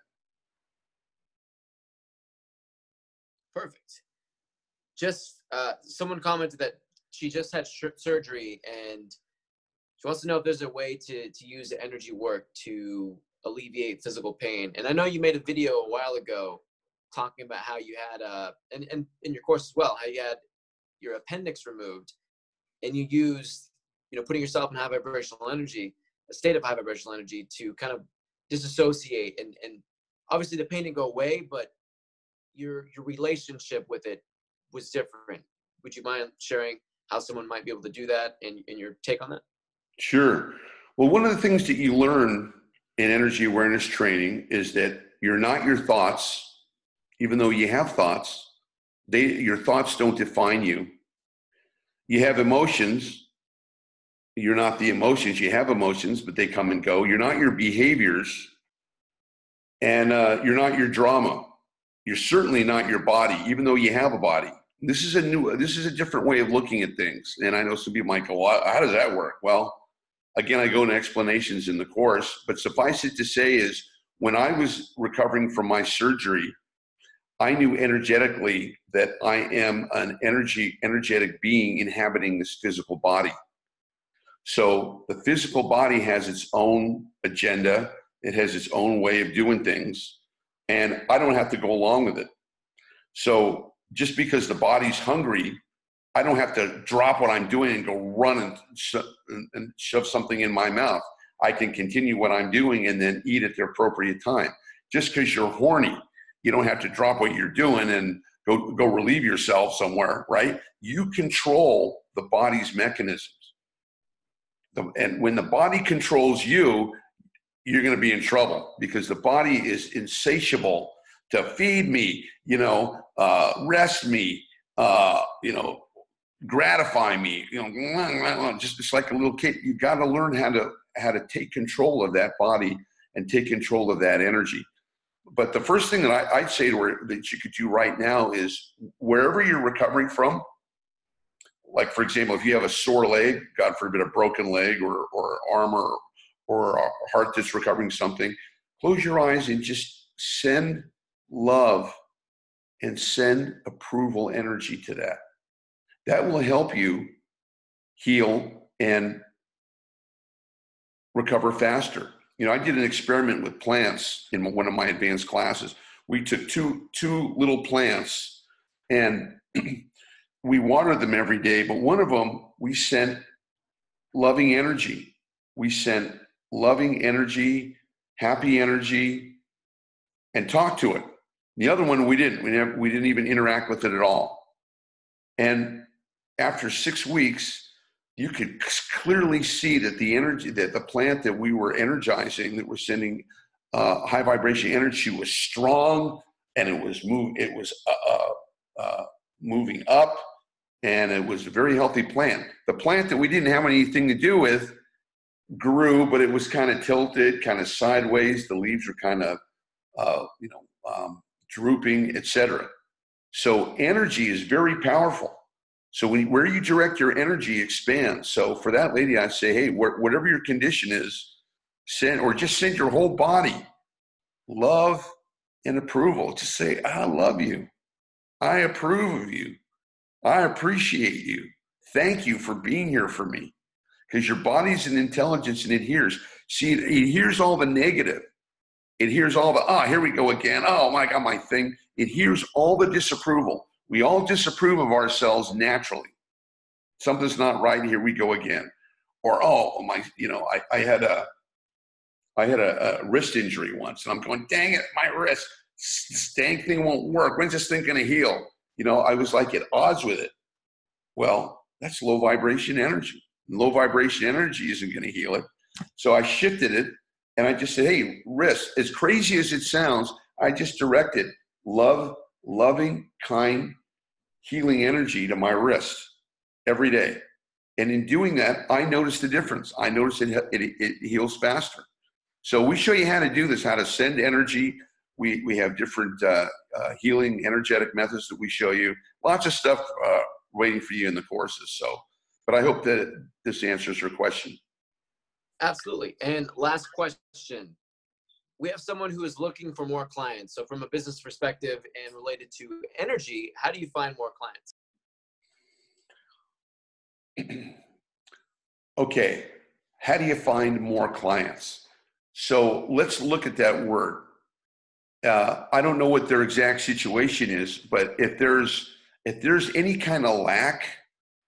Perfect. Just uh, someone commented that she just had surgery and she wants to know if there's a way to to use the energy work to alleviate physical pain. And I know you made a video a while ago talking about how you had uh and, and in your course as well, how you had your appendix removed and you used, you know, putting yourself in high vibrational energy, a state of high vibrational energy to kind of disassociate and and obviously the pain didn't go away, but your your relationship with it was different. Would you mind sharing how someone might be able to do that and, and your take on that? Sure. Well, one of the things that you learn in energy awareness training is that you're not your thoughts, even though you have thoughts. They, your thoughts don't define you. You have emotions. You're not the emotions. You have emotions, but they come and go. You're not your behaviors, and uh, you're not your drama. You're certainly not your body, even though you have a body. This is a new. This is a different way of looking at things. And I know some people might go, well, "How does that work?" Well, Again, I go into explanations in the course, but suffice it to say is when I was recovering from my surgery, I knew energetically that I am an energy energetic being inhabiting this physical body. So the physical body has its own agenda, it has its own way of doing things, and I don't have to go along with it. So just because the body's hungry I don't have to drop what I'm doing and go run and, and shove something in my mouth. I can continue what I'm doing and then eat at the appropriate time. Just because you're horny, you don't have to drop what you're doing and go go relieve yourself somewhere, right? You control the body's mechanisms. The, and when the body controls you, you're going to be in trouble because the body is insatiable to feed me, you know, uh, rest me, uh, you know, gratify me you know just it's like a little kid. You got to learn how to how to take control of that body and take control of that energy. But the first thing that I, would say to her that you could do right now is wherever you're recovering from like for example if you have a sore leg god forbid a broken leg or or arm or, or a heart that's recovering something close your eyes and just send love and send approval energy to that that will help you heal and recover faster. You know, I did an experiment with plants in one of my advanced classes. We took two two little plants and we watered them every day, but one of them we sent loving energy. We sent loving energy, happy energy, and talked to it. The other one we didn't. We, never, we didn't even interact with it at all. And after six weeks, you could clearly see that the energy, that the plant that we were energizing, that we're sending uh, high vibration energy, was strong, and it was move. It was uh, uh, uh moving up and it was a very healthy plant. The plant that we didn't have anything to do with grew, but it was kind of tilted, kind of sideways. The leaves were kind of, uh, you know, um, drooping, etc. So energy is very powerful. So when, where you direct your energy expands. So for that lady, I say, hey, wh- whatever your condition is, send or just send your whole body love and approval. Just say, I love you. I approve of you. I appreciate you. Thank you for being here for me. Because your body's an intelligence and it hears. See, it, hears all the negative. It hears all the, ah, oh, here we go again. Oh my God, my thing. It hears all the disapproval. We all disapprove of ourselves naturally. Something's not right. Here we go again. Or, oh, oh, my, you know, I, I had a, I had a, a wrist injury once and I'm going, dang it, my wrist, this dang thing won't work. When's this thing going to heal? you know, I was like at odds with it. Well, that's low vibration energy. Low vibration energy isn't going to heal it. So I shifted it and I just said, hey, wrist, as crazy as it sounds, I just directed love, loving, kind, healing energy to my wrist every day. And in doing that, I noticed the difference. I noticed it, it, it heals faster. So we show you how to do this, how to send energy we, we have different uh, uh, healing energetic methods that we show you. Lots of stuff uh, waiting for you in the courses. So, but I hope that this answers your question. Absolutely. And last question. We have someone who is looking for more clients. So, from a business perspective and related to energy, how do you find more clients? okay. How do you find more clients? So, let's look at that word uh, I don't know what their exact situation is, but if there's if there's any kind of lack,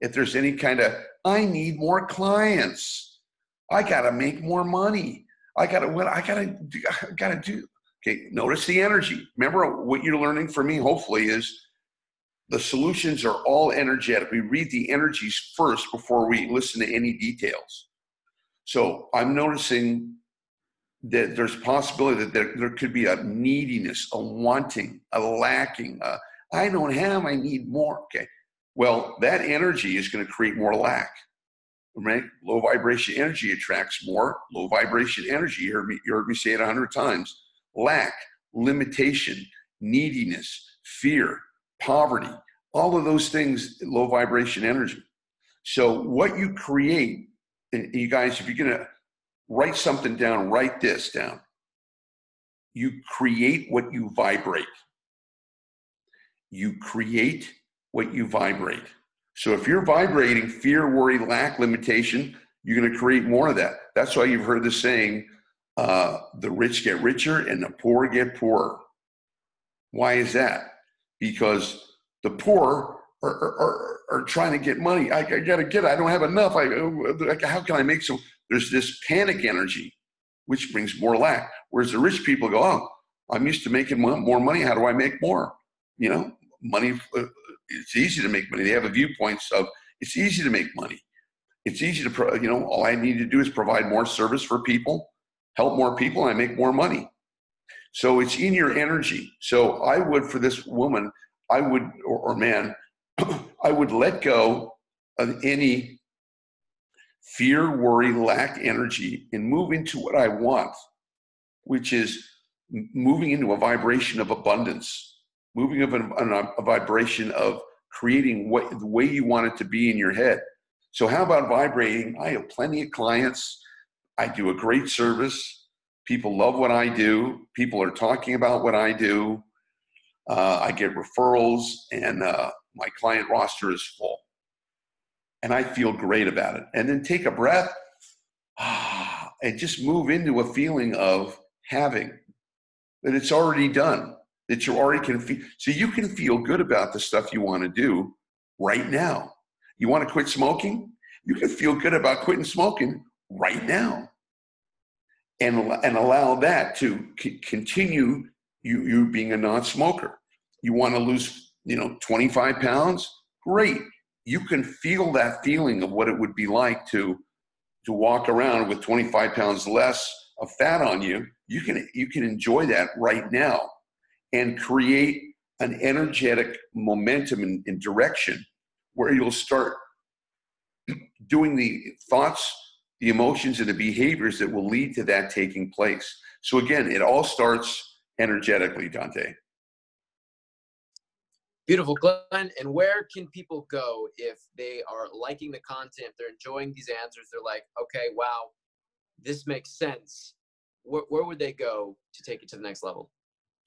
if there's any kind of I need more clients, I got to make more money. I got to what I got to I got to do. Okay, notice the energy. Remember what you're learning from me. Hopefully, is the solutions are all energetic. We read the energies first before we listen to any details. So I'm noticing that there's a possibility that there, there could be a neediness, a wanting, a lacking. I don't have, I need more. Okay. Well, that energy is going to create more lack. Right? Low vibration energy attracts more low vibration energy. You heard me, you heard me say it a hundred times. Lack, limitation, neediness, fear, poverty, all of those things, low vibration energy. So what you create, and you guys, if you're gonna write something down, write this down. You create what you vibrate. You create what you vibrate. So if you're vibrating fear, worry, lack, limitation, you're going to create more of that. That's why you've heard the saying, uh, the rich get richer and the poor get poorer. Why is that? Because the poor are, are, are, trying to get money. I, I got to get it. I don't have enough. I, how can I make some? there's this panic energy, which brings more lack. Whereas the rich people go, oh, I'm used to making more money. How do I make more? You know, money, uh, it's easy to make money. They have a viewpoints of it's easy to make money. It's easy to, you know, all I need to do is provide more service for people, help more people, and I make more money. So it's in your energy. So I would, for this woman, I would, or, or man, I would let go of any fear, worry, lack energy, and move into what I want, which is moving into a vibration of abundance, moving of a, vibration of creating what the way you want it to be in your head. So, how about vibrating? I have plenty of clients. I do a great service. People love what I do. People are talking about what I do. Uh, I get referrals, and uh, my client roster is full and I feel great about it. And then take a breath and just move into a feeling of having that it's already done, that you already can feel. So you can feel good about the stuff you want to do right now. You want to quit smoking? You can feel good about quitting smoking right now. And, and allow that to c- continue you, you being a non-smoker. You want to lose, you know, 25 pounds? Great. You can feel that feeling of what it would be like to to walk around with 25 pounds less of fat on you. You can you can enjoy that right now and create an energetic momentum and, and direction where you'll start doing the thoughts, the emotions, and the behaviors that will lead to that taking place. So again, it all starts energetically, Dante. Beautiful, Glenn. And where can people go if they are liking the content, they're enjoying these answers, they're like, okay, wow, this makes sense. Where, where would they go to take it to the next level?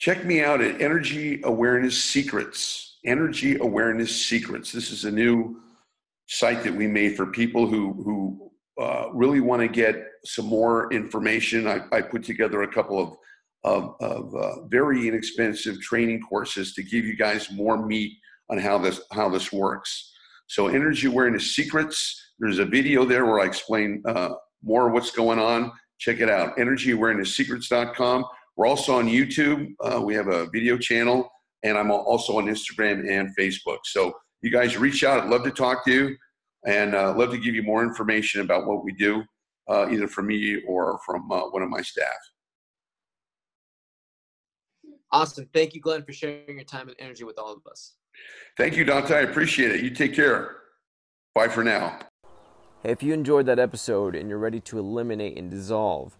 Check me out at Energy Awareness Secrets. Energy Awareness Secrets. This is a new site that we made for people who who uh, really want to get some more information. I, I put together a couple of of, of uh, very inexpensive training courses to give you guys more meat on how this how this works. So, Energy Awareness Secrets. There's a video there where I explain uh, more what's going on. Check it out. EnergyAwarenessSecrets.com. We're also on YouTube. Uh, we have a video channel, and I'm also on Instagram and Facebook. So you guys reach out. I'd love to talk to you, and uh, love to give you more information about what we do, uh, either from me or from uh, one of my staff. Awesome. Thank you, Glenn, for sharing your time and energy with all of us. Thank you, Dante. I appreciate it. You take care. Bye for now. Hey, if you enjoyed that episode and you're ready to eliminate and dissolve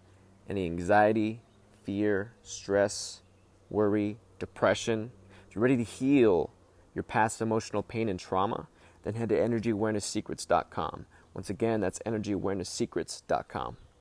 any anxiety, fear, stress, worry, depression, if you're ready to heal your past emotional pain and trauma, then head to energyawareness.secrets.com. Once again, that's energyawareness.secrets.com.